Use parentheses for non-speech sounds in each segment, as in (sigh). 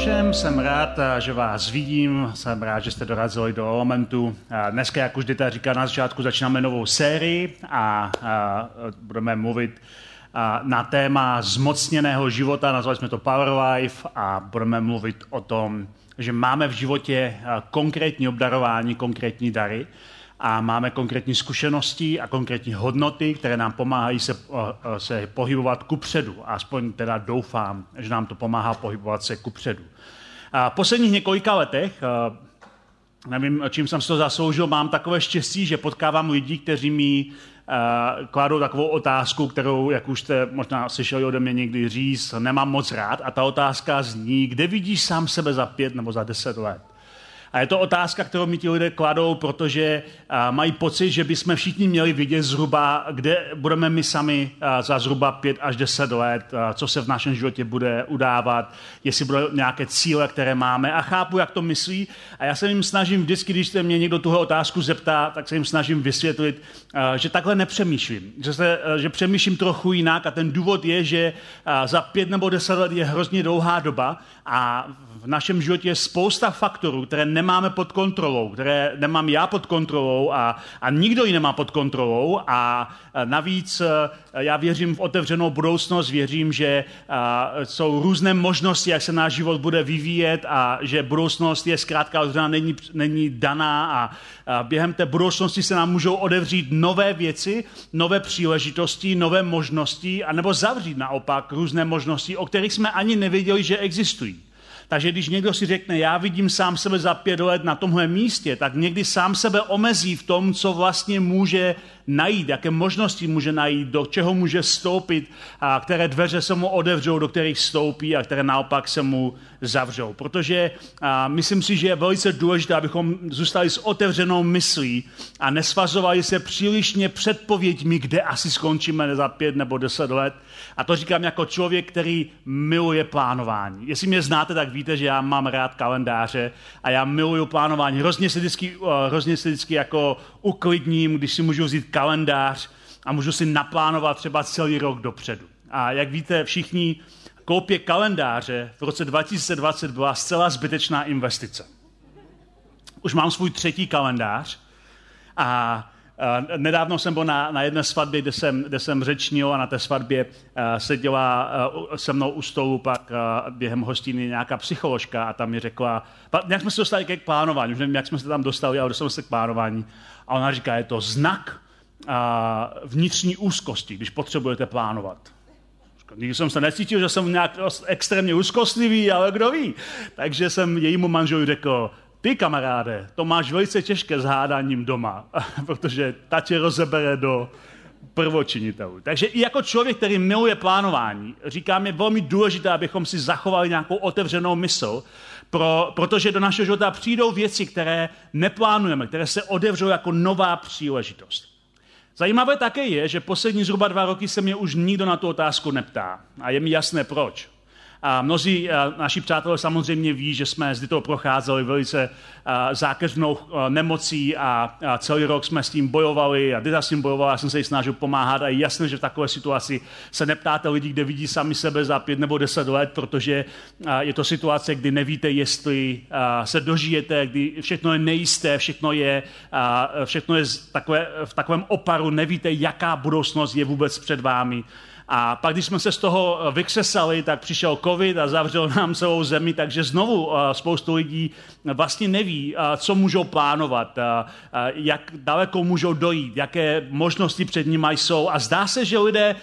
Všem, jsem rád, že vás vidím, jsem rád, že jste dorazili do Elementu. Dneska, jak už Dita říká na začátku, začínáme novou sérii a, a budeme mluvit na téma zmocněného života, nazvali jsme to Power Life a budeme mluvit o tom, že máme v životě konkrétní obdarování, konkrétní dary a máme konkrétní zkušenosti a konkrétní hodnoty, které nám pomáhají se, se pohybovat kupředu. Aspoň teda doufám, že nám to pomáhá pohybovat se kupředu. A v posledních několika letech, nevím, čím jsem se to zasloužil, mám takové štěstí, že potkávám lidi, kteří mi kladou takovou otázku, kterou, jak už jste možná slyšeli ode mě někdy říct, nemám moc rád. A ta otázka zní, kde vidíš sám sebe za pět nebo za deset let? A je to otázka, kterou mi ti lidé kladou, protože mají pocit, že bychom všichni měli vidět zhruba, kde budeme my sami za zhruba 5 až 10 let, co se v našem životě bude udávat, jestli budou nějaké cíle, které máme. A chápu, jak to myslí. A já se jim snažím vždycky, když se mě někdo tuhle otázku zeptá, tak se jim snažím vysvětlit, že takhle nepřemýšlím. Že, se, že přemýšlím trochu jinak a ten důvod je, že za pět nebo deset let je hrozně dlouhá doba a v našem životě je spousta faktorů, které nemáme pod kontrolou, které nemám já pod kontrolou a, a nikdo ji nemá pod kontrolou a navíc já věřím v otevřenou budoucnost, věřím, že jsou různé možnosti, jak se náš život bude vyvíjet a že budoucnost je zkrátka otevřená, není, není daná a, a během té budoucnosti se nám můžou odevřít nové věci, nové příležitosti, nové možnosti, anebo zavřít naopak různé možnosti, o kterých jsme ani nevěděli, že existují. Takže když někdo si řekne, já vidím sám sebe za pět let na tomhle místě, tak někdy sám sebe omezí v tom, co vlastně může najít, jaké možnosti může najít, do čeho může stoupit, a které dveře se mu otevřou, do kterých stoupí a které naopak se mu zavřou. Protože a, myslím si, že je velice důležité, abychom zůstali s otevřenou myslí a nesvazovali se přílišně předpověďmi, kde asi skončíme za pět nebo deset let. A to říkám jako člověk, který miluje plánování. Jestli mě znáte, tak víte, že já mám rád kalendáře a já miluju plánování. Hrozně se vždycky, hrozně se vždycky jako uklidním, když si můžu vzít kalendář a můžu si naplánovat třeba celý rok dopředu. A jak víte všichni, koupě kalendáře v roce 2020 byla zcela zbytečná investice. Už mám svůj třetí kalendář a Nedávno jsem byl na, na jedné svatbě, kde jsem, kde jsem řečnil a na té svatbě uh, seděla uh, se mnou u stolu pak během hostiny nějaká psycholožka a tam mi řekla, nějak jsme se dostali k plánování, už nevím, jak jsme se tam dostali, ale dostali se k plánování. A ona říká, je to znak vnitřní úzkosti, když potřebujete plánovat. Nikdy jsem se necítil, že jsem nějak extrémně úzkostlivý, ale kdo ví. Takže jsem jejímu manželu řekl, ty kamaráde, to máš velice těžké s hádáním doma, (laughs) protože ta tě rozebere do prvočinitelů. Takže i jako člověk, který miluje plánování, říkám, je velmi důležité, abychom si zachovali nějakou otevřenou mysl, pro, protože do našeho života přijdou věci, které neplánujeme, které se otevřou jako nová příležitost. Zajímavé také je, že poslední zhruba dva roky se mě už nikdo na tu otázku neptá. A je mi jasné proč. A mnozí naši přátelé samozřejmě ví, že jsme zde to procházeli velice zákeřnou nemocí a celý rok jsme s tím bojovali a Dita s tím bojovala, já jsem se jí snažil pomáhat a je jasné, že v takové situaci se neptáte lidí, kde vidí sami sebe za pět nebo deset let, protože je to situace, kdy nevíte, jestli se dožijete, kdy všechno je nejisté, všechno je, všechno je takové, v takovém oparu, nevíte, jaká budoucnost je vůbec před vámi. A pak, když jsme se z toho eh, vykřesali, tak přišel covid a zavřel nám celou zemi, takže znovu eh, spoustu lidí vlastně neví, eh, co můžou plánovat, jak daleko můžou dojít, jaké možnosti před nimi jsou. A zdá se, že lidé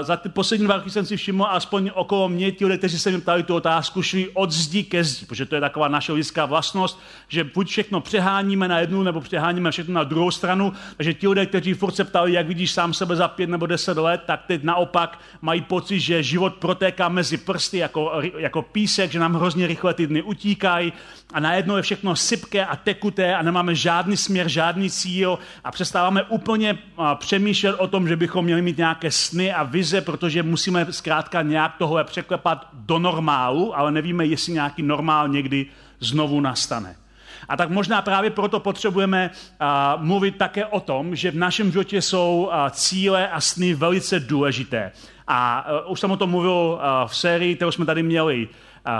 za ty poslední dva roky jsem si všiml, aspoň okolo mě, ti lidé, kteří se mi ptali tu otázku, šli od zdi ke zdi, protože to je taková naše lidská vlastnost, že buď všechno přeháníme na jednu, nebo přeháníme všechno na druhou stranu. Takže ti lidé, kteří furt se ptali, jak vidíš sám sebe za pět nebo deset let, tak teď naopak naopak mají pocit, že život protéká mezi prsty jako, jako písek, že nám hrozně rychle ty dny utíkají a najednou je všechno sypké a tekuté a nemáme žádný směr, žádný cíl a přestáváme úplně přemýšlet o tom, že bychom měli mít nějaké sny a vize, protože musíme zkrátka nějak tohle překlepat do normálu, ale nevíme, jestli nějaký normál někdy znovu nastane. A tak možná právě proto potřebujeme mluvit také o tom, že v našem životě jsou cíle a sny velice důležité. A uh, už jsem o tom mluvil v sérii, kterou jsme tady měli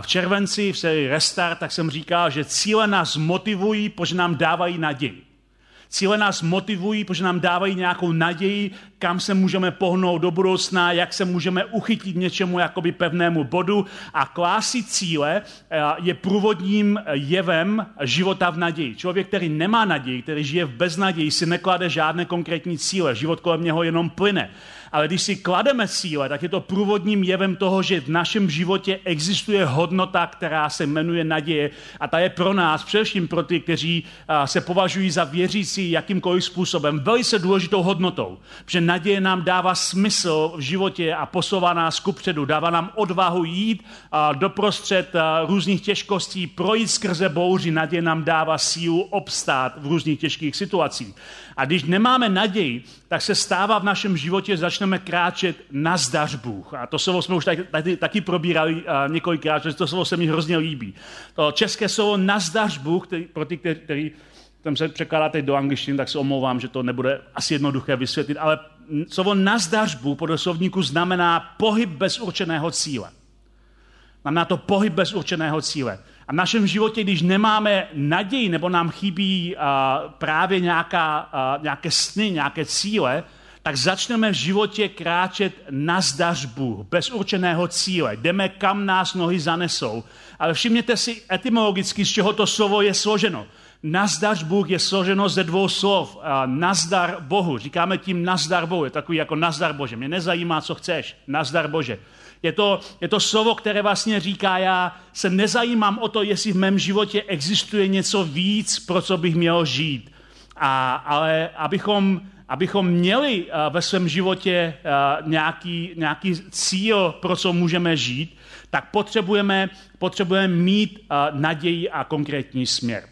v červenci, v sérii Restart, tak jsem říkal, že cíle nás motivují, protože nám dávají naději. Cíle nás motivují, protože nám dávají nějakou naději, kam se můžeme pohnout do budoucna, jak se můžeme uchytit něčemu jakoby pevnému bodu. A klásy cíle eh, je průvodním jevem života v naději. Člověk, který nemá naději, který žije v beznaději, si neklade žádné konkrétní cíle. Život kolem něho jenom plyne. Ale když si klademe cíle, tak je to průvodním jevem toho, že v našem životě existuje hodnota, která se jmenuje naděje. A ta je pro nás, především pro ty, kteří se považují za věřící jakýmkoliv způsobem, velice důležitou hodnotou. Protože naděje nám dává smysl v životě a posouvá nás kupředu. Dává nám odvahu jít doprostřed různých těžkostí, projít skrze bouři. Naděje nám dává sílu obstát v různých těžkých situacích. A když nemáme naději, tak se stává v našem životě, začneme kráčet na zdař Bůh. A to slovo jsme už tady, tady taky probírali několikrát, že to slovo se mi hrozně líbí. To české slovo nazdař Bůh, který, pro ty, který, který tam se překládá teď do angličtiny, tak se omlouvám, že to nebude asi jednoduché vysvětlit, ale slovo nazdař Bůh po slovníku znamená pohyb bez určeného cíle. Znamená to pohyb bez určeného cíle. A v našem životě, když nemáme naději nebo nám chybí uh, právě nějaká, uh, nějaké sny, nějaké cíle, tak začneme v životě kráčet na zdař Bůh, bez určeného cíle. Jdeme, kam nás nohy zanesou. Ale všimněte si etymologicky, z čeho to slovo je složeno. Nazdař Bůh je složeno ze dvou slov. Nazdar Bohu. Říkáme tím nazdar Bohu. Je takový jako nazdar Bože. Mě nezajímá, co chceš. Nazdar Bože. Je to, je to slovo, které vlastně říká, já se nezajímám o to, jestli v mém životě existuje něco víc, pro co bych měl žít. A, ale abychom, abychom měli uh, ve svém životě uh, nějaký, nějaký cíl, pro co můžeme žít, tak potřebujeme, potřebujeme mít uh, naději a konkrétní směr.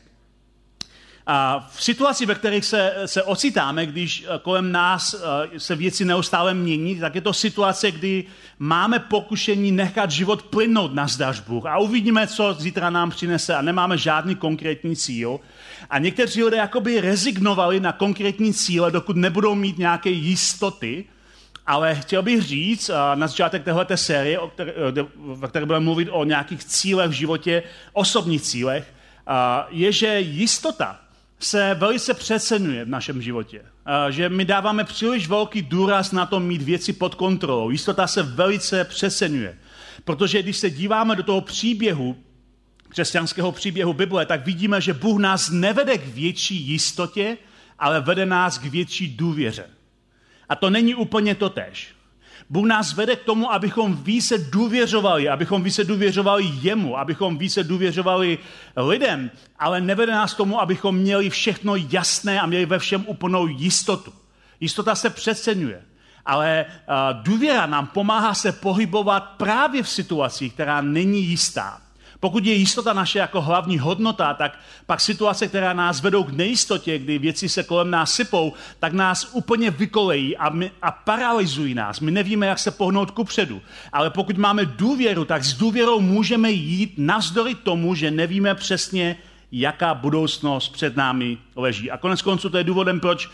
A v situaci, ve kterých se, se ocitáme, když eh, kolem nás eh, se věci neustále mění, tak je to situace, kdy máme pokušení nechat život plynout na zdařbu a uvidíme, co zítra nám přinese a nemáme žádný konkrétní cíl. A někteří lidé jakoby rezignovali na konkrétní cíle, dokud nebudou mít nějaké jistoty, ale chtěl bych říct eh, na začátek této série, ve které budeme mluvit o nějakých cílech v životě, osobních cílech, je, že jistota se velice přecenuje v našem životě. Že my dáváme příliš velký důraz na to mít věci pod kontrolou. Jistota se velice přecenuje. Protože když se díváme do toho příběhu, křesťanského příběhu Bible, tak vidíme, že Bůh nás nevede k větší jistotě, ale vede nás k větší důvěře. A to není úplně to tež. Bůh nás vede k tomu, abychom více důvěřovali, abychom více důvěřovali jemu, abychom více důvěřovali lidem, ale nevede nás k tomu, abychom měli všechno jasné a měli ve všem úplnou jistotu. Jistota se přeceňuje, ale důvěra nám pomáhá se pohybovat právě v situacích, která není jistá. Pokud je jistota naše jako hlavní hodnota, tak pak situace, která nás vedou k nejistotě, kdy věci se kolem nás sypou, tak nás úplně vykolejí a, my, a paralyzují nás. My nevíme, jak se pohnout ku předu. Ale pokud máme důvěru, tak s důvěrou můžeme jít navzdory tomu, že nevíme přesně, jaká budoucnost před námi leží. A konec konců to je důvodem, proč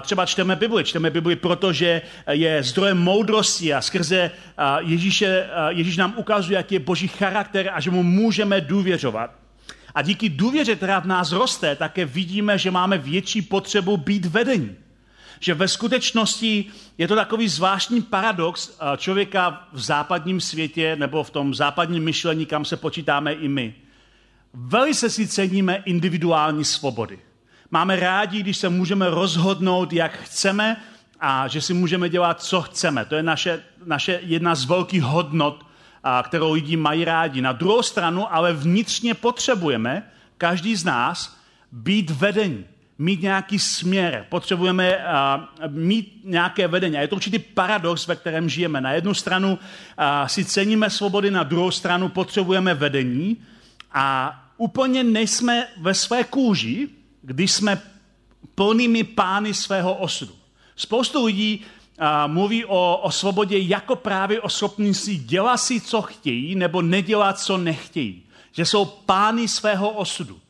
třeba čteme Bibli. Čteme Bibli, protože je zdrojem moudrosti a skrze Ježíše, Ježíš nám ukazuje, jaký je boží charakter a že mu můžeme důvěřovat. A díky důvěře, která v nás roste, také vidíme, že máme větší potřebu být vedení. Že ve skutečnosti je to takový zvláštní paradox člověka v západním světě nebo v tom západním myšlení, kam se počítáme i my Velice si ceníme individuální svobody. Máme rádi, když se můžeme rozhodnout, jak chceme a že si můžeme dělat, co chceme. To je naše, naše jedna z velkých hodnot, a, kterou lidi mají rádi. Na druhou stranu ale vnitřně potřebujeme, každý z nás, být vedení. mít nějaký směr, potřebujeme uh, mít nějaké vedení. A je to určitý paradox, ve kterém žijeme. Na jednu stranu uh, si ceníme svobody, na druhou stranu potřebujeme vedení a úplně nejsme ve své kůži, když jsme plnými pány svého osudu. Spoustu lidí uh, mluví o, o svobodě jako právě o schopnosti dělat si, co chtějí, nebo nedělat, co nechtějí. Že jsou pány svého osudu.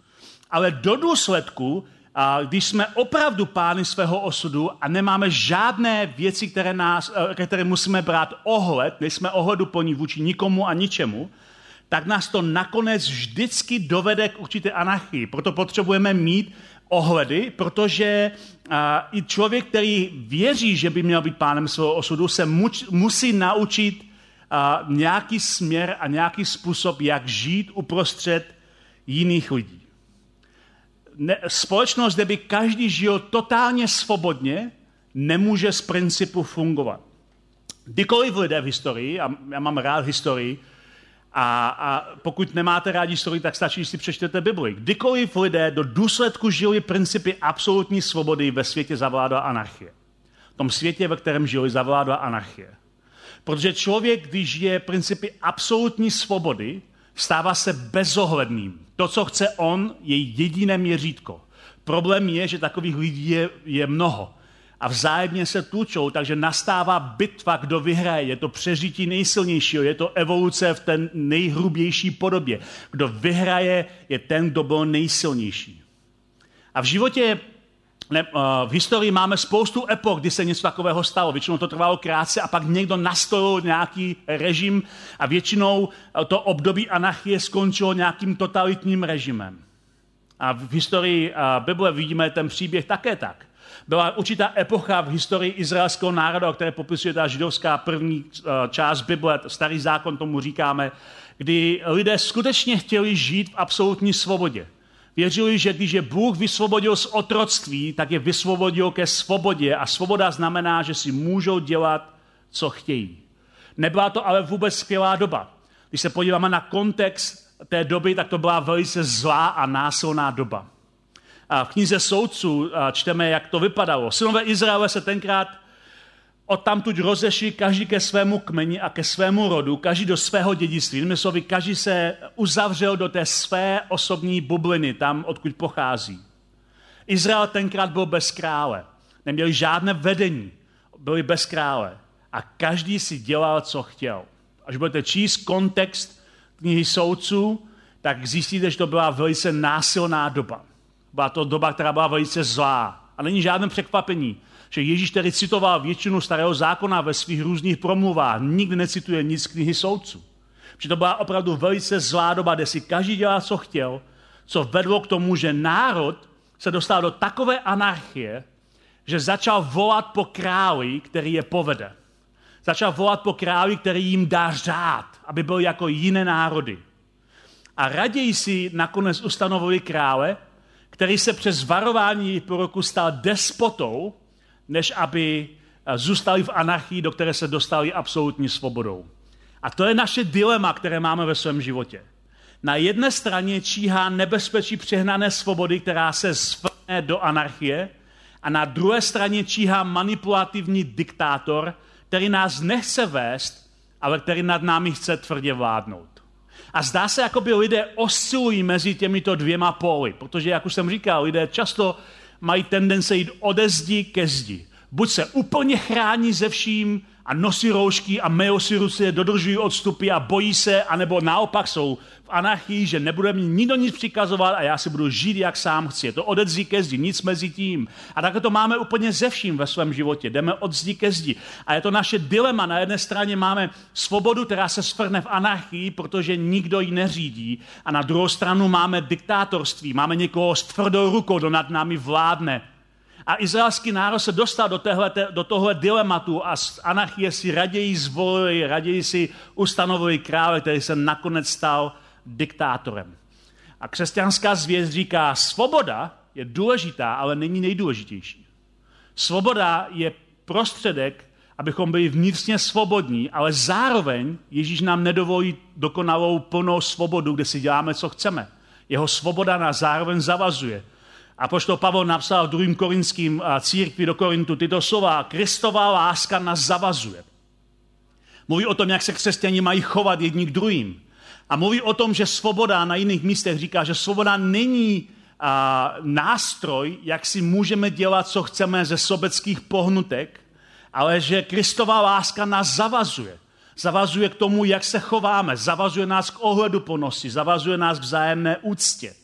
Ale do důsledku a když jsme opravdu pány svého osudu a nemáme žádné věci, které, nás, eh, které musíme brát ohled, nejsme ohleduplní vůči nikomu a ničemu, tak nás to nakonec vždycky dovede k určité anarchii. Proto potřebujeme mít ohledy, protože a, i člověk, který věří, že by měl být pánem svého osudu, se muč, musí naučit a, nějaký směr a nějaký způsob, jak žít uprostřed jiných lidí ne, společnost, kde by každý žil totálně svobodně, nemůže z principu fungovat. Kdykoliv lidé v historii, a já mám rád historii, a, a pokud nemáte rádi historii, tak stačí, když si přečtete Bibli. Kdykoliv lidé do důsledku žili principy absolutní svobody, ve světě zavládla anarchie. V tom světě, ve kterém žili, zavládla anarchie. Protože člověk, když žije principy absolutní svobody, stává se bezohledným. To, co chce on, je jediné měřítko. Problém je, že takových lidí je, je mnoho a vzájemně se tlučou, takže nastává bitva, kdo vyhraje. Je to přežití nejsilnějšího, je to evoluce v té nejhrubější podobě. Kdo vyhraje, je ten, kdo byl nejsilnější. A v životě ne, eh, v historii máme spoustu epok, kdy se něco takového stalo. Většinou to trvalo krátce a pak někdo nastolil nějaký režim a většinou eh, to období anarchie skončilo nějakým totalitním režimem. A v historii eh, Bible vidíme ten příběh také tak. Byla určitá epocha v historii izraelského národa, o které popisuje ta židovská první část Bible, starý zákon tomu říkáme, kdy lidé skutečně chtěli žít v absolutní svobodě. Věřili, že když je Bůh vysvobodil z otroctví, tak je vysvobodil ke svobodě a svoboda znamená, že si můžou dělat, co chtějí. Nebyla to ale vůbec skvělá doba. Když se podíváme na kontext té doby, tak to byla velice zlá a násilná doba. A v knize soudců čteme, jak to vypadalo. Synové Izraele se tenkrát odtamtud rozešli každý ke svému kmeni a ke svému rodu, každý do svého dědictví. Jinými slovy, každý se uzavřel do té své osobní bubliny, tam, odkud pochází. Izrael tenkrát byl bez krále. Neměli žádné vedení. Byli bez krále. A každý si dělal, co chtěl. Až budete číst kontext knihy soudců, tak zjistíte, že to byla velice násilná doba. Byla to doba, která byla velice zlá. A není žádné překvapení, že Ježíš tedy citoval většinu starého zákona ve svých různých promluvách. Nikdy necituje nic z knihy soudců. Že to byla opravdu velice zlá doba, kde si každý dělal, co chtěl, co vedlo k tomu, že národ se dostal do takové anarchie, že začal volat po králi, který je povede. Začal volat po králi, který jim dá řád, aby byl jako jiné národy. A raději si nakonec ustanovili krále, který se přes varování proroku stal despotou, než aby eh, zůstali v anarchii, do které se dostali absolutní svobodou. A to je naše dilema, které máme ve svém životě. Na jedné straně číhá nebezpečí přehnané svobody, která se svrne do anarchie, a na druhé straně číhá manipulativní diktátor, který nás nechce vést, ale který nad námi chce tvrdě vládnout. A zdá se, jako by lidé oscilují mezi těmito dvěma póly, protože, jak už jsem říkal, lidé často mají tendence jít ode zdi ke zdi. Buď se úplně chrání ze vším a nosí roušky a myjou si ruce, dodržují odstupy a bojí se, anebo naopak jsou v anarchii, že nebude mi nikdo nic přikazovat a já si budu žít, jak sám chci. Je to ode zdi ke zdi, nic mezi tím. A takhle to máme úplně ze vším ve svém životě. Jdeme od zdi ke zdi. A je to naše dilema. Na jedné straně máme svobodu, která se svrne v anarchii, protože nikdo ji neřídí. A na druhou stranu máme diktátorství. Máme někoho s tvrdou rukou, kdo nad námi vládne a izraelský národ se dostal do, téhle, do tohle dilematu a anarchie si raději zvolili, raději si ustanovili krále, který se nakonec stal diktátorem. A křesťanská zvěst říká, svoboda je důležitá, ale není nejdůležitější. Svoboda je prostředek, abychom byli vnitřně svobodní, ale zároveň Ježíš nám nedovolí dokonalou plnou svobodu, kde si děláme, co chceme. Jeho svoboda nás zároveň zavazuje A poštol Pavel napsal v 2. korinským církvi do Korintu tyto slova. Kristová láska nás zavazuje. Mluví o tom, jak se křesťani mají chovat jedni k druhým. A mluví o tom, že svoboda na jiných místech říká, že svoboda není a, nástroj, jak si můžeme dělat, co chceme ze sobeckých pohnutek, ale že Kristová láska nás zavazuje. Zavazuje k tomu, jak se chováme, zavazuje nás k ohledu ponosti, zavazuje nás k vzájemné úctě.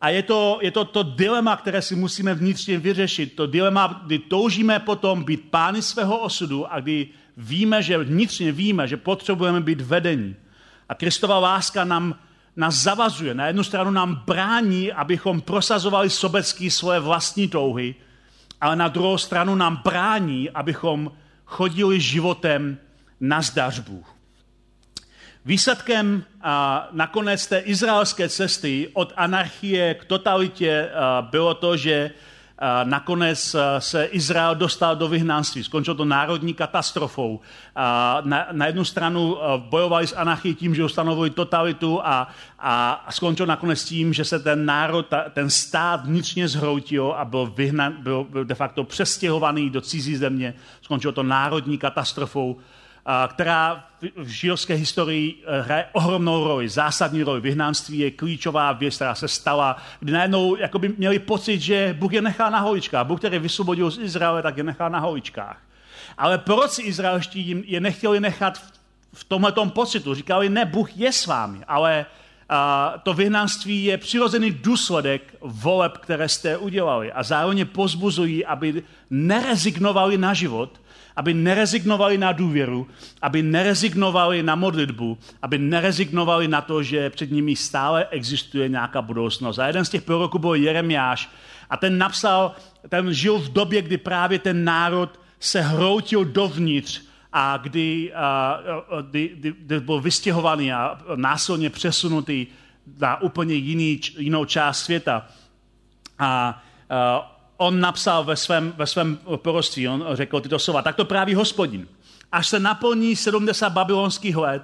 A je to, je to to dilema, které si musíme vnitřně vyřešit. To dilema, kdy toužíme potom být pány svého osudu a kdy víme, že vnitřně víme, že potřebujeme být vedení. A Kristova láska nám, nás zavazuje. Na jednu stranu nám brání, abychom prosazovali sobecký svoje vlastní touhy, ale na druhou stranu nám brání, abychom chodili životem na zdařbu. Výsledkem a, nakonec té izraelské cesty od anarchie k totalitě bylo to, že nakonec se Izrael dostal do vyhnanství. Skončilo to národní katastrofou. Na, na jednu stranu bojovali s anarchií tím, že ustanovili totalitu a, a skončilo nakonec tím, že se ten národ, ten stát vnitřně zhroutil a byl, vyhnan, byl, byl de facto přestěhovaný do cizí země. Skončilo to národní katastrofou která v židovské historii eh, hraje ohromnou roli, zásadní roli. Vyhnanství je klíčová věc, která se stala, kdy najednou jakoby měli pocit, že Bůh je nechá na holičkách. Bůh, který vysvobodil z Izraele, tak je nechá na holičkách. Ale proroci izraelští je nechtěli nechat v tomhle pocitu. Říkali, ne, Bůh je s vámi, ale a to vyhnanství je přirozený důsledek voleb, které jste udělali. A zároveň pozbuzují, aby nerezignovali na život, aby nerezignovali na důvěru, aby nerezignovali na modlitbu, aby nerezignovali na to, že před nimi stále existuje nějaká budoucnost. A jeden z těch proroků byl Jeremiáš a ten napsal, ten žil v době, kdy právě ten národ se hroutil dovnitř a kdy, a, kdy, kdy, kdy byl vystěhovaný a násilně přesunutý na úplně jiný, jinou část světa. A, a on napsal ve svém, ve svém proroctví, on řekl tyto slova, tak to právě hospodin. Až se naplní 70 babylonských let,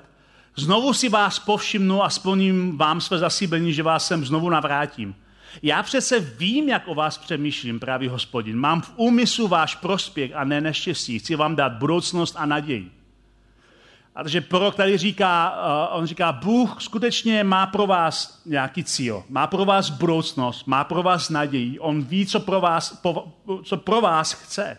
znovu si vás povšimnu a splním vám své zasíbení, že vás sem znovu navrátím. Já přece vím, jak o vás přemýšlím, právě hospodin. Mám v úmyslu váš prospěch a ne neštěstí. Chci vám dát budoucnost a naději. A takže prorok tady říká, uh, on říká, Bůh skutečně má pro vás nějaký cíl, má pro vás budoucnost, má pro vás naději, on ví, co pro vás, po, co pro vás chce.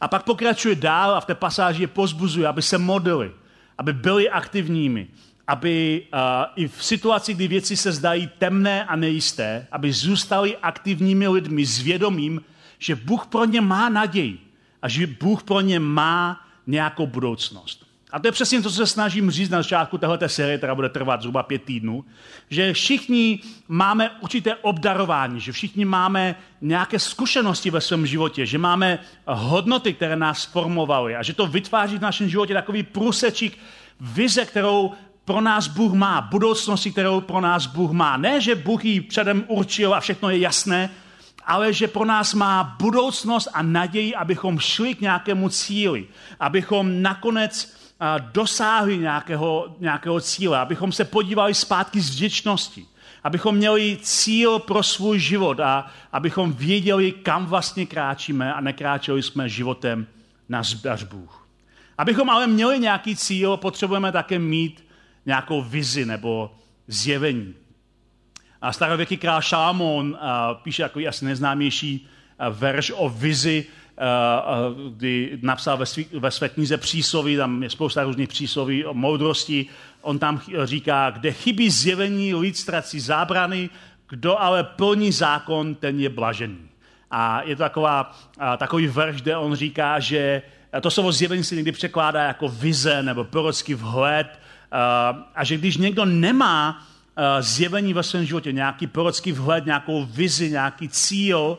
A pak pokračuje dál a v té pasáži je pozbuzuje, aby se modlili, aby byli aktivními, aby uh, i v situaci, kdy věci se zdají temné a nejisté, aby zůstali aktivními lidmi s vědomím, že Bůh pro ně má naději a že Bůh pro ně má nějakou budoucnost. A to je přesně to, co se snažím říct na začátku této série, která bude trvat zhruba pět týdnů, že všichni máme určité obdarování, že všichni máme nějaké zkušenosti ve svém životě, že máme hodnoty, které nás formovaly a že to vytváří v našem životě takový průsečík vize, kterou pro nás Bůh má, budoucnosti, kterou pro nás Bůh má. Ne, že Bůh ji předem určil a všechno je jasné, ale že pro nás má budoucnost a naději, abychom šli k nějakému cíli, abychom nakonec dosáhli nějakého, nějakého cíle, abychom se podívali zpátky z vděčnosti, abychom měli cíl pro svůj život a abychom věděli, kam vlastně kráčíme a nekráčeli jsme životem na zbař Bůh. Abychom ale měli nějaký cíl, potřebujeme také mít nějakou vizi nebo zjevení. A starověký král Šalamón píše jako asi neznámější verš o vizi, kdy napsal ve, svý, ve své knize přísloví, tam je spousta různých přísloví o moudrosti, on tam říká, kde chybí zjevení, lid ztrací zábrany, kdo ale plní zákon, ten je blažený. A je to taková, takový verš, kde on říká, že to slovo zjevení se někdy překládá jako vize nebo prorocký vhled a že když někdo nemá zjevení ve svém životě, nějaký prorocký vhled, nějakou vizi, nějaký cíl,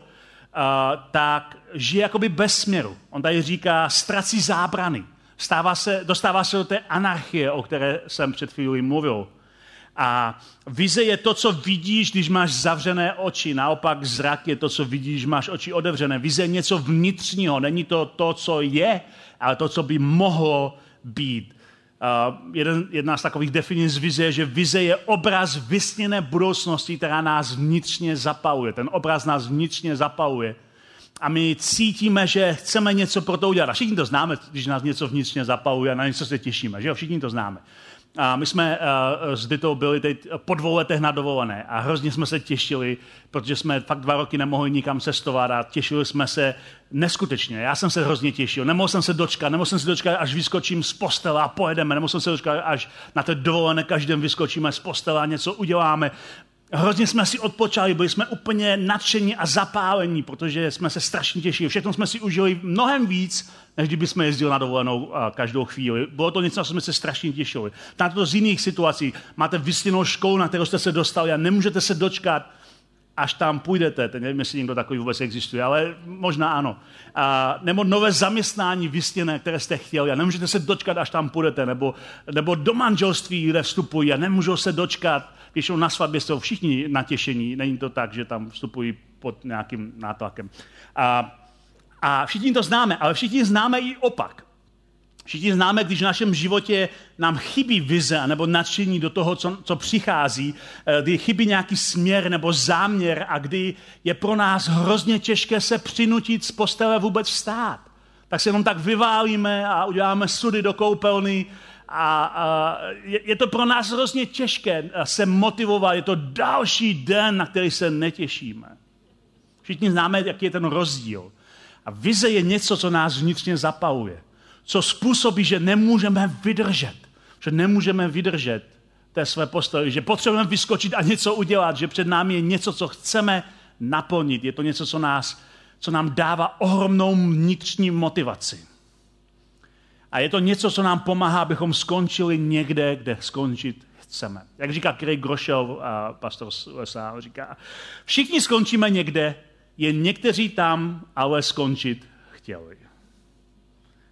tak žije jakoby bez směru. On tady říká, ztrací zábrany. Stává se, dostává se do té anarchie, o které jsem před chvílí mluvil. A vize je to, co vidíš, když máš zavřené oči. Naopak zrak je to, co vidíš, když máš oči otevřené. Vize je něco vnitřního. Není to to, co je, ale to, co by mohlo být. Jeden, jedna z takových definic vize je, že vize je obraz vysněné budoucnosti, která nás vnitřně zapaluje. Ten obraz nás vnitřně zapaluje. A my cítíme, že chceme něco pro to udělat. A všichni to známe, když nás něco vnitřně zapaluje a na něco se těšíme. Že jo? Všichni to známe. A my jsme uh, s Ditou byli teď po dvou letech na dovolené a hrozně jsme se těšili, protože jsme fakt dva roky nemohli nikam cestovat a těšili jsme se neskutečně. Já jsem se hrozně těšil. Nemohl jsem se dočkat, nemohl jsem se dočkat, až vyskočím z postele a pojedeme. Nemohl jsem se dočkat, až na té dovolené každém vyskočíme z postele a něco uděláme. Hrozně jsme si odpočali, byli jsme úplně nadšení a zapálení, protože jsme se strašně těšili. Všechno jsme si užili mnohem víc, než kdyby jsme jezdili na dovolenou každou chvíli. Bylo to něco, co jsme se strašně těšili. Znáte to z jiných situací. Máte vysněnou školu, na kterou jste se dostali a nemůžete se dočkat, až tam půjdete. Teď nevím, jestli někdo takový vůbec existuje, ale možná ano. A, nebo nové zaměstnání vysněné, které jste chtěli a nemůžete se dočkat, až tam půjdete. Nebo, nebo do manželství, kde vstupují a nemůžou se dočkat. Když na svatbě jsou všichni natěšení, není to tak, že tam vstupují pod nějakým nátlakem. A, a všichni to známe, ale všichni známe i opak. Všichni známe, když v našem životě nám chybí vize nebo nadšení do toho, co, co přichází, eh, kdy chybí nějaký směr nebo záměr a kdy je pro nás hrozně těžké se přinutit z postele vůbec vstát. Tak se jenom tak vyválíme a uděláme sudy do koupelny a, a je, je to pro nás hrozně těžké se motivovat. Je to další den, na který se netěšíme. Všichni známe, jaký je ten rozdíl. A vize je něco, co nás vnitřně zapaluje co způsobí, že nemůžeme vydržet. Že nemůžeme vydržet té své postavy, že potřebujeme vyskočit a něco udělat, že před námi je něco, co chceme naplnit. Je to něco, co, nás, co nám dává ohromnou vnitřní motivaci. A je to něco, co nám pomáhá, abychom skončili někde, kde skončit chceme. Jak říká Craig Grošel, pastor z USA, říká, všichni skončíme někde, jen někteří tam ale skončit chtěli.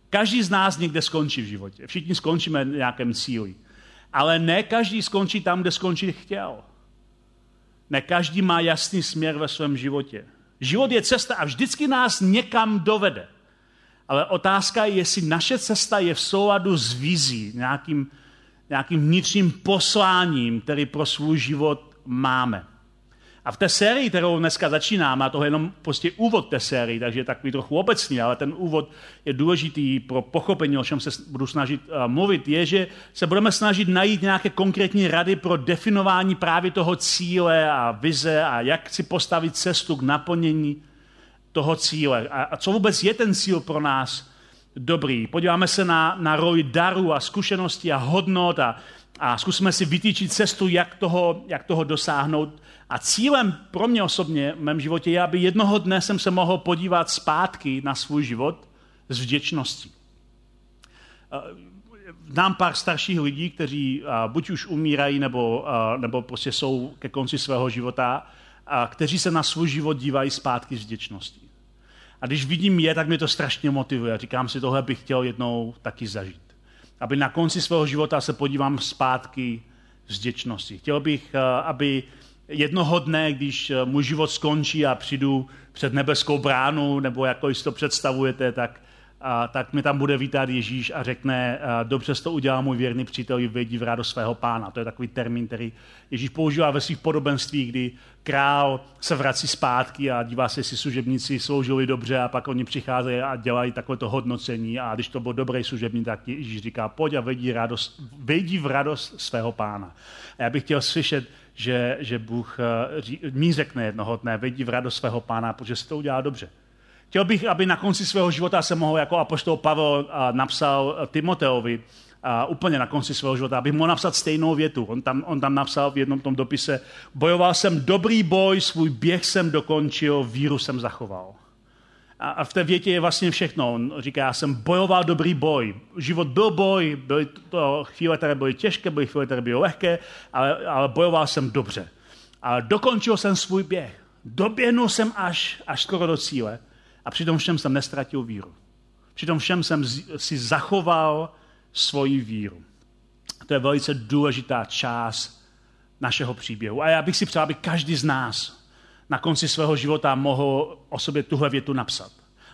Každý z nás někde skončí v životě. Všichni skončíme v nějakém cíli. Ale ne každý skončí tam, kde skončit chtěl. Ne každý má jasný směr ve svém životě. Život je cesta a vždycky nás někam dovede. Ale otázka je, jestli naše cesta je v souladu s vizí, nějakým, nějakým vnitřním posláním, který pro svůj život máme. A v té sérii, kterou dneska začínáme, a to je jenom prostě úvod té sérii, takže je takový trochu obecný, ale ten úvod je důležitý pro pochopení, o čem se budu snažit uh, mluvit, je, že se budeme snažit najít nějaké konkrétní rady pro definování právě toho cíle a vize a jak si postavit cestu k naplnění toho cíle. A, a co vůbec je ten cíl pro nás dobrý? Podíváme se na, na roli daru a zkušenosti a hodnot a, a zkusíme si vytýčit cestu, jak toho, jak toho dosáhnout a cílem pro mě osobně v mém životě je, aby jednoho dne jsem se mohl podívat zpátky na svůj život s vděčností. Znám pár starších lidí, kteří buď už umírají, nebo, nebo prostě jsou ke konci svého života, kteří se na svůj život dívají zpátky s vděčností. A když vidím je, tak mě to strašně motivuje. Říkám si, tohle bych chtěl jednou taky zažít. Aby na konci svého života se podívám zpátky s vděčností. Chtěl bych, aby jednoho dne, když eh, můj život skončí a přijdu před nebeskou bránu, nebo jako si to představujete, tak, a, tak mi tam bude vítat Ježíš a řekne, a, dobře to udělal můj věrný přítel, vědí v radost svého pána. To je takový termín, který Ježíš používá ve svých podobenstvích, kdy král se vrací zpátky a dívá se, jestli služebníci sloužili dobře a pak oni přicházejí a dělají takovéto hodnocení a když to byl dobrý služebník, tak Ježíš říká, pojď a vejdí, radost, vejdí v radost svého pána. A já bych chtěl slyšet, že, že Bůh uh, mí řekne jednoho dne, vejdí v radost svého pána, protože si to udělá dobře. Chtěl bych, aby na konci svého života se mohl jako apoštol Pavel uh, napsal uh, Timoteovi, uh, úplně na konci svého života, aby mohl napsat stejnou větu. On tam, on tam napsal v jednom tom dopise, bojoval jsem dobrý boj, svůj běh jsem dokončil, víru jsem zachoval. A v té větě je vlastně všechno. On říká, já jsem bojoval dobrý boj. Život byl boj, byly to chvíle, které byly těžké, byly chvíle, které byly lehké, ale, ale bojoval jsem dobře. A dokončil jsem svůj běh. Doběhnul jsem až, až skoro do cíle a přitom všem jsem nestratil víru. Přitom všem jsem si zachoval svoji víru. To je velice důležitá část našeho příběhu. A já bych si přál, aby každý z nás na konci svého života mohl o sobě tuhle větu napsat.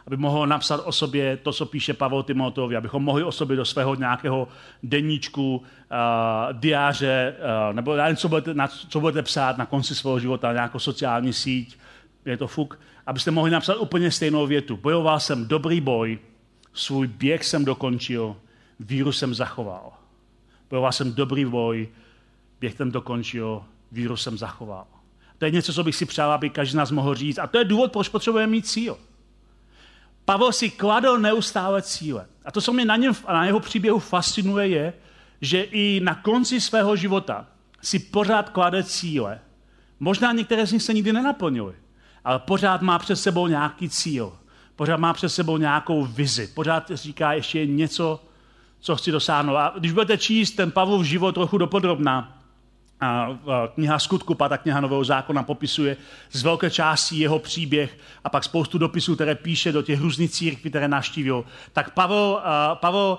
aby mohl napsat o sobě to, co píše Pavel Timoteovi, abychom mohli o sobě do svého nějakého deníčku, uh, diáře, uh, nebo nevím, co budete, na, co budete psát na konci svého života, nějakou sociální síť, je to fuk, abyste mohli napsat úplně stejnou větu. Bojoval jsem dobrý boj, svůj běh jsem dokončil, víru jsem zachoval. Bojoval jsem dobrý boj, běh jsem dokončil, víru jsem zachoval. To je něco, co bych si přál, aby každý z nás mohl říct. A to je důvod, proč potřebujeme mít cíl. Pavel si kladl neustále cíle. A to, co mě na, něm, na jeho příběhu fascinuje, je, že i na konci svého života si pořád klade cíle. Možná některé z nich se nikdy nenaplnily, ale pořád má před sebou nějaký cíl. Pořád má před sebou nějakou vizi. Pořád říká ještě něco, co chci dosáhnout. A když budete číst ten Pavlov život trochu dopodrobná, a kniha skutku, ta kniha Nového zákona popisuje z velké části jeho příběh a pak spoustu dopisů, které píše do těch různých církví, které navštívil. Tak Pavel, Pavel,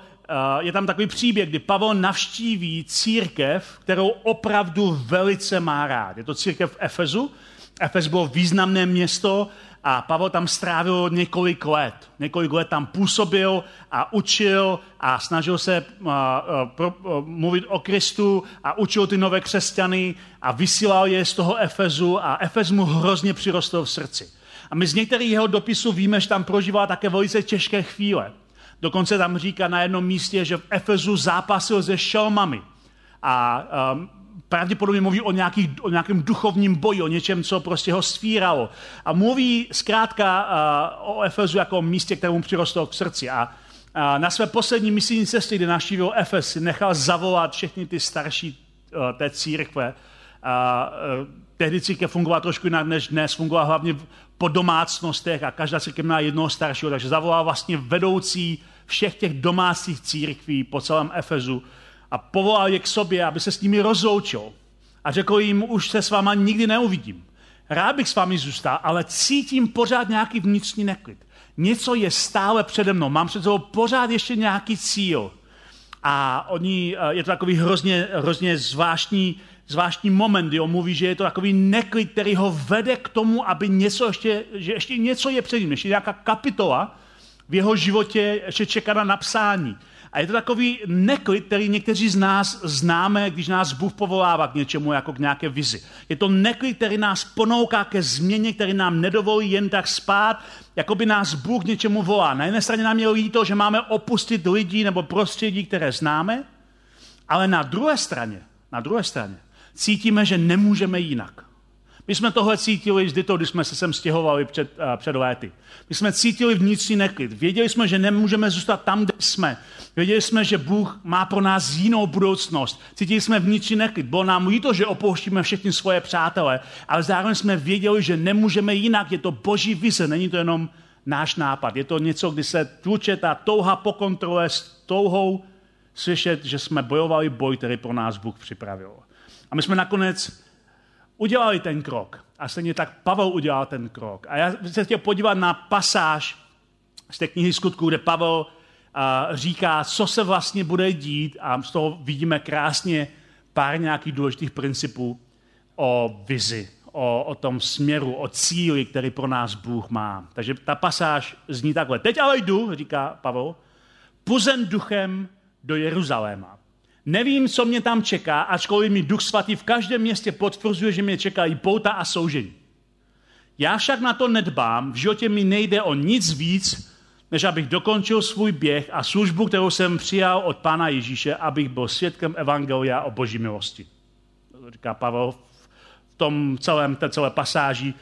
je tam takový příběh, kdy Pavel navštíví církev, kterou opravdu velice má rád. Je to církev v Efezu. Efez bylo významné město a Pavel tam strávil několik let. Několik let tam působil a učil a snažil se mluvit o Kristu a učil ty nové křesťany a vysílal je z toho Efezu a Efez mu hrozně přirostl v srdci. A my z některých jeho dopisů víme, že tam prožíval také velice těžké chvíle. Dokonce tam říká na jednom místě, že v Efezu zápasil se šelmami. A um, pravděpodobně mluví o, nějakých, o nějakém duchovním boji, o něčem, co prostě ho stvíralo. A mluví zkrátka uh, o Efezu jako místě, kterému přirostlo k srdci. A uh, na své poslední misijní cestě, kdy navštívil Efes, nechal zavolat všechny ty starší uh, té církve. Uh, tehdy církev fungovala trošku jinak než dnes, fungovala hlavně po domácnostech a každá církev měla jednoho staršího, takže zavolal vlastně vedoucí všech těch domácích církví po celém Efezu a povolal je k sobě, aby se s nimi rozloučil. A řekl jim, už se s váma nikdy neuvidím. Rád bych s vámi zůstal, ale cítím pořád nějaký vnitřní neklid. Něco je stále přede mnou, mám před sebou pořád ještě nějaký cíl. A oni, eh, je to takový hrozně, hrozně zvláštní, zvláštní moment, kdy on mluví, že je to takový neklid, který ho vede k tomu, aby něco ještě, že ještě něco je před ním, ještě nějaká kapitola v jeho životě ještě čeká na napsání. A je to takový neklid, který někteří z nás známe, když nás Bůh povolává k něčemu, jako k nějaké vizi. Je to neklid, který nás ponouká ke změně, který nám nedovolí jen tak spát, jako by nás Bůh k něčemu volá. Na jedné straně nám je líto, že máme opustit lidi nebo prostředí, které známe, ale na druhé straně, na druhé straně cítíme, že nemůžeme jinak. My jsme tohle cítili vždy to, když jsme se sem stěhovali před, uh, před léty. My jsme cítili vnitřní neklid. Věděli jsme, že nemůžeme zůstat tam, kde jsme. Věděli jsme, že Bůh má pro nás jinou budoucnost. Cítili jsme vnitřní neklid. Bylo nám líto, že opouštíme všechny svoje přátele, ale zároveň jsme věděli, že nemůžeme jinak. Je to boží vize, není to jenom náš nápad. Je to něco, kdy se tluče ta touha po kontrole s touhou slyšet, že jsme bojovali boj, který pro nás Bůh připravil. A my jsme nakonec udělali ten krok. A stejně tak Pavel udělal ten krok. A já se chtěl podívat na pasáž z té knihy skutků, kde Pavel říká, co se vlastně bude dít a z toho vidíme krásně pár nějakých důležitých principů o vizi, o, o tom směru, o cíli, který pro nás Bůh má. Takže ta pasáž zní takhle. Teď ale jdu, říká Pavel, puzen duchem do Jeruzaléma. Nevím, co mě tam čeká, ačkoliv mi Duch Svatý v každém městě potvrzuje, že mě čekají pouta a soužení. Já však na to nedbám, v životě mi nejde o nic víc, než abych dokončil svůj běh a službu, kterou jsem přijal od Pána Ježíše, abych byl svědkem Evangelia o boží milosti. Říká Pavel v tom celém, té celé pasáži.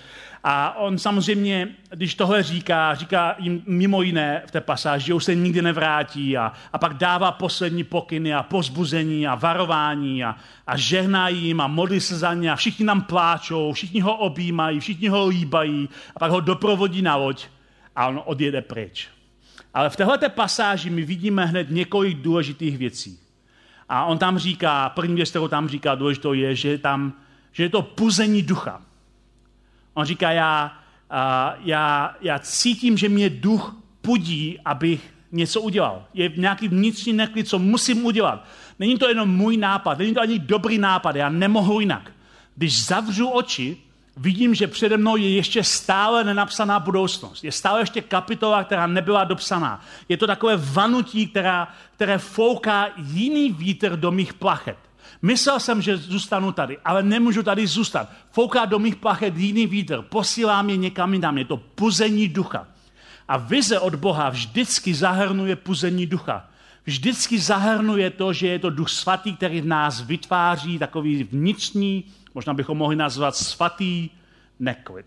A on samozřejmě, když tohle říká, říká jim mimo jiné v té pasáži, že už se nikdy nevrátí a, a pak dává poslední pokyny a pozbuzení a varování a, a žehná jim a modlí se za ně a všichni nám pláčou, všichni ho objímají, všichni ho líbají a pak ho doprovodí na loď a on odjede pryč. Ale v této pasáži my vidíme hned několik důležitých věcí. A on tam říká, první věc, kterou tam říká důležitou je, že, tam, že je to puzení ducha. On říká, já, já, já cítím, že mě duch pudí, abych něco udělal. Je nějaký vnitřní neklid, co musím udělat. Není to jenom můj nápad, není to ani dobrý nápad, já nemohu jinak. Když zavřu oči vidím, že přede mnou je ještě stále nenapsaná budoucnost. Je stále ještě kapitola, která nebyla dopsaná. Je to takové vanutí, která, které fouká jiný vítr do mých plachet. Myslel jsem, že zůstanu tady, ale nemůžu tady zůstat. Fouká do mých plachet jiný vítr, posílá mě někam jinam. Je to puzení ducha. A vize od Boha vždycky zahrnuje puzení ducha. Vždycky zahrnuje to, že je to duch svatý, který v nás vytváří takový vnitřní, možná bychom mohli nazvat svatý neklid.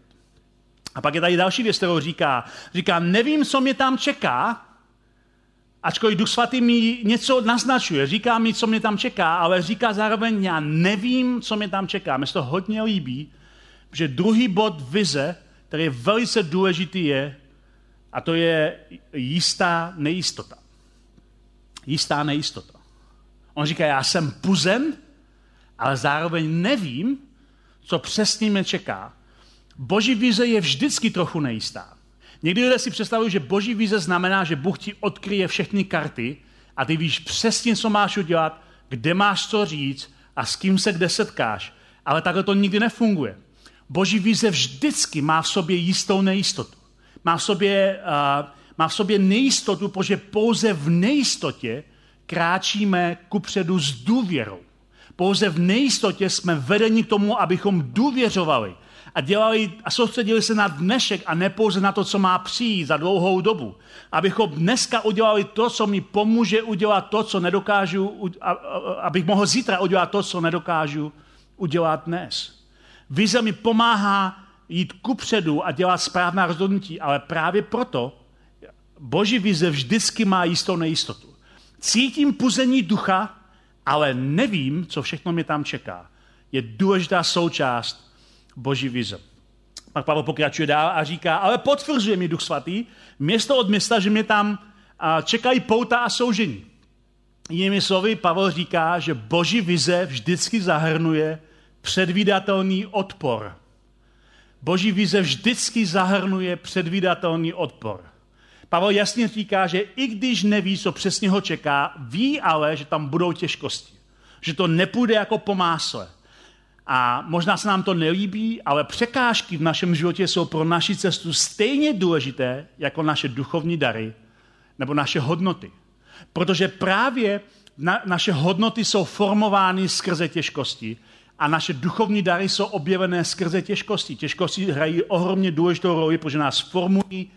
A pak je tady další věc, kterou říká. Říká, nevím, co mě tam čeká, ačkoliv Duch Svatý mi něco naznačuje, říká mi, co mě tam čeká, ale říká zároveň, já nevím, co mě tam čeká. Mně to hodně líbí, že druhý bod vize, který je velice důležitý, je, a to je jistá nejistota. Jistá nejistota. On říká, já jsem puzen, ale zároveň nevím, co přesně mě čeká. Boží vize je vždycky trochu nejistá. Někdy lidé si představují, že boží vize znamená, že Bůh ti odkryje všechny karty a ty víš přesně, co máš udělat, kde máš co říct a s kým se kde setkáš. Ale takhle to nikdy nefunguje. Boží vize vždycky má v sobě jistou nejistotu. Má v sobě, uh, má v sobě nejistotu, protože pouze v nejistotě kráčíme kupředu s důvěrou. Pouze v nejistotě jsme vedeni k tomu, abychom důvěřovali a dělali a soustředili se na dnešek a ne pouze na to, co má přijít za dlouhou dobu. Abychom dneska udělali to, co mi pomůže udělat to, co nedokážu, abych mohl zítra udělat to, co nedokážu udělat dnes. Vize mi pomáhá jít kupředu a dělat správná rozhodnutí, ale právě proto Boží vize vždycky má jistou nejistotu. Cítím puzení ducha, ale nevím, co všechno mě tam čeká. Je důležitá součást boží vize. Pak Pavel pokračuje dál a říká, ale potvrzuje mi Duch Svatý, město od města, že mě tam čekají pouta a soužení. Jinými slovy, Pavel říká, že boží vize vždycky zahrnuje předvídatelný odpor. Boží vize vždycky zahrnuje předvídatelný odpor. Pavel jasně říká, že i když neví, co přesně ho čeká, ví ale, že tam budou těžkosti. Že to nepůjde jako po másle. A možná se nám to nelíbí, ale překážky v našem životě jsou pro naši cestu stejně důležité jako naše duchovní dary nebo naše hodnoty. Protože právě na, naše hodnoty jsou formovány skrze těžkosti a naše duchovní dary jsou objevené skrze těžkosti. Těžkosti hrají ohromně důležitou roli, protože nás formují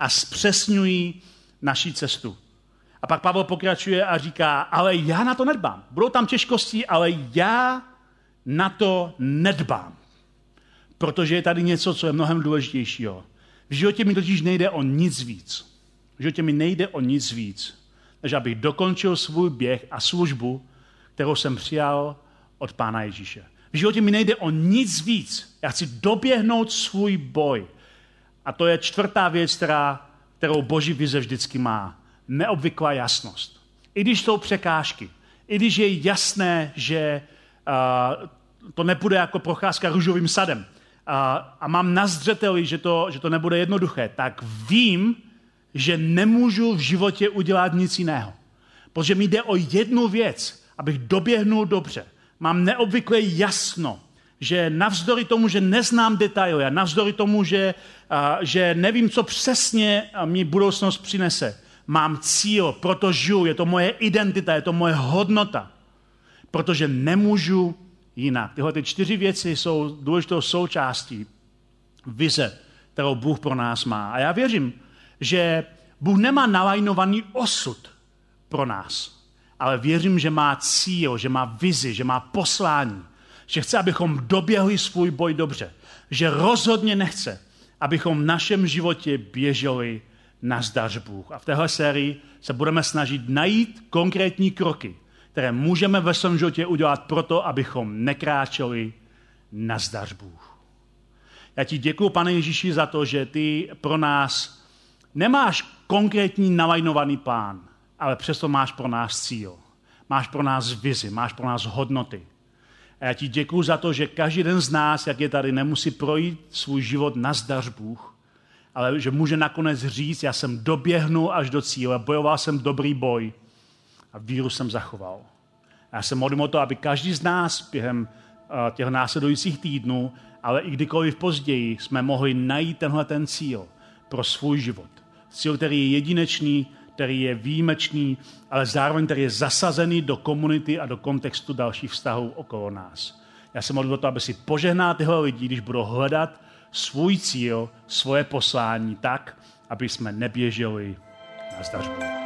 a zpřesňují naší cestu. A pak Pavel pokračuje a říká, ale já na to nedbám. Budou tam těžkosti, ale já na to nedbám. Protože je tady něco, co je mnohem důležitějšího. V životě mi totiž nejde o nic víc. V životě mi nejde o nic víc, než abych dokončil svůj běh a službu, kterou jsem přijal od Pána Ježíše. V životě mi nejde o nic víc. Já chci doběhnout svůj boj. A to je čtvrtá věc, která, kterou Boží vize vždycky má. Neobvyklá jasnost. I když jsou překážky, i když je jasné, že uh, to nepůjde jako procházka růžovým sadem a, a mám na zřeteli, že to, že to nebude jednoduché, tak vím, že nemůžu v životě udělat nic jiného. Protože mi jde o jednu věc, abych doběhnul dobře. Mám neobvykle jasno, že navzdory tomu, že neznám detaily a navzdory tomu, že, a, že nevím, co přesně mi budoucnost přinese, mám cíl, proto žiju, je to moje identita, je to moje hodnota, protože nemůžu jinak. Tyhle ty čtyři věci jsou důležitou součástí vize, kterou Bůh pro nás má. A já věřím, že Bůh nemá nalajnovaný osud pro nás, ale věřím, že má cíl, že má vizi, že má poslání, že chce, abychom doběhli svůj boj dobře, že rozhodně nechce, abychom v našem životě běželi na zdař Bůh. A v téhle sérii se budeme snažit najít konkrétní kroky, které můžeme ve svém životě udělat proto, abychom nekráčeli na zdař Bůh. Já ti děkuji, pane Ježíši, za to, že ty pro nás nemáš konkrétní nalajnovaný plán, ale přesto máš pro nás cíl. Máš pro nás vizi, máš pro nás hodnoty. A já ti děkuji za to, že každý den z nás, jak je tady, nemusí projít svůj život na zdař Bůh, ale že může nakonec říct, já jsem doběhnul až do cíle, bojoval jsem dobrý boj, a víru jsem zachoval. Já se modlím o to, aby každý z nás během těch následujících týdnů, ale i kdykoliv později jsme mohli najít tenhle ten cíl pro svůj život. Cíl, který je jedinečný, který je výjimečný, ale zároveň který je zasazený do komunity a do kontextu dalších vztahů okolo nás. Já se modlím o to, aby si požehnal tyhle lidi, když budou hledat svůj cíl, svoje poslání tak, aby jsme neběželi na zdařbu.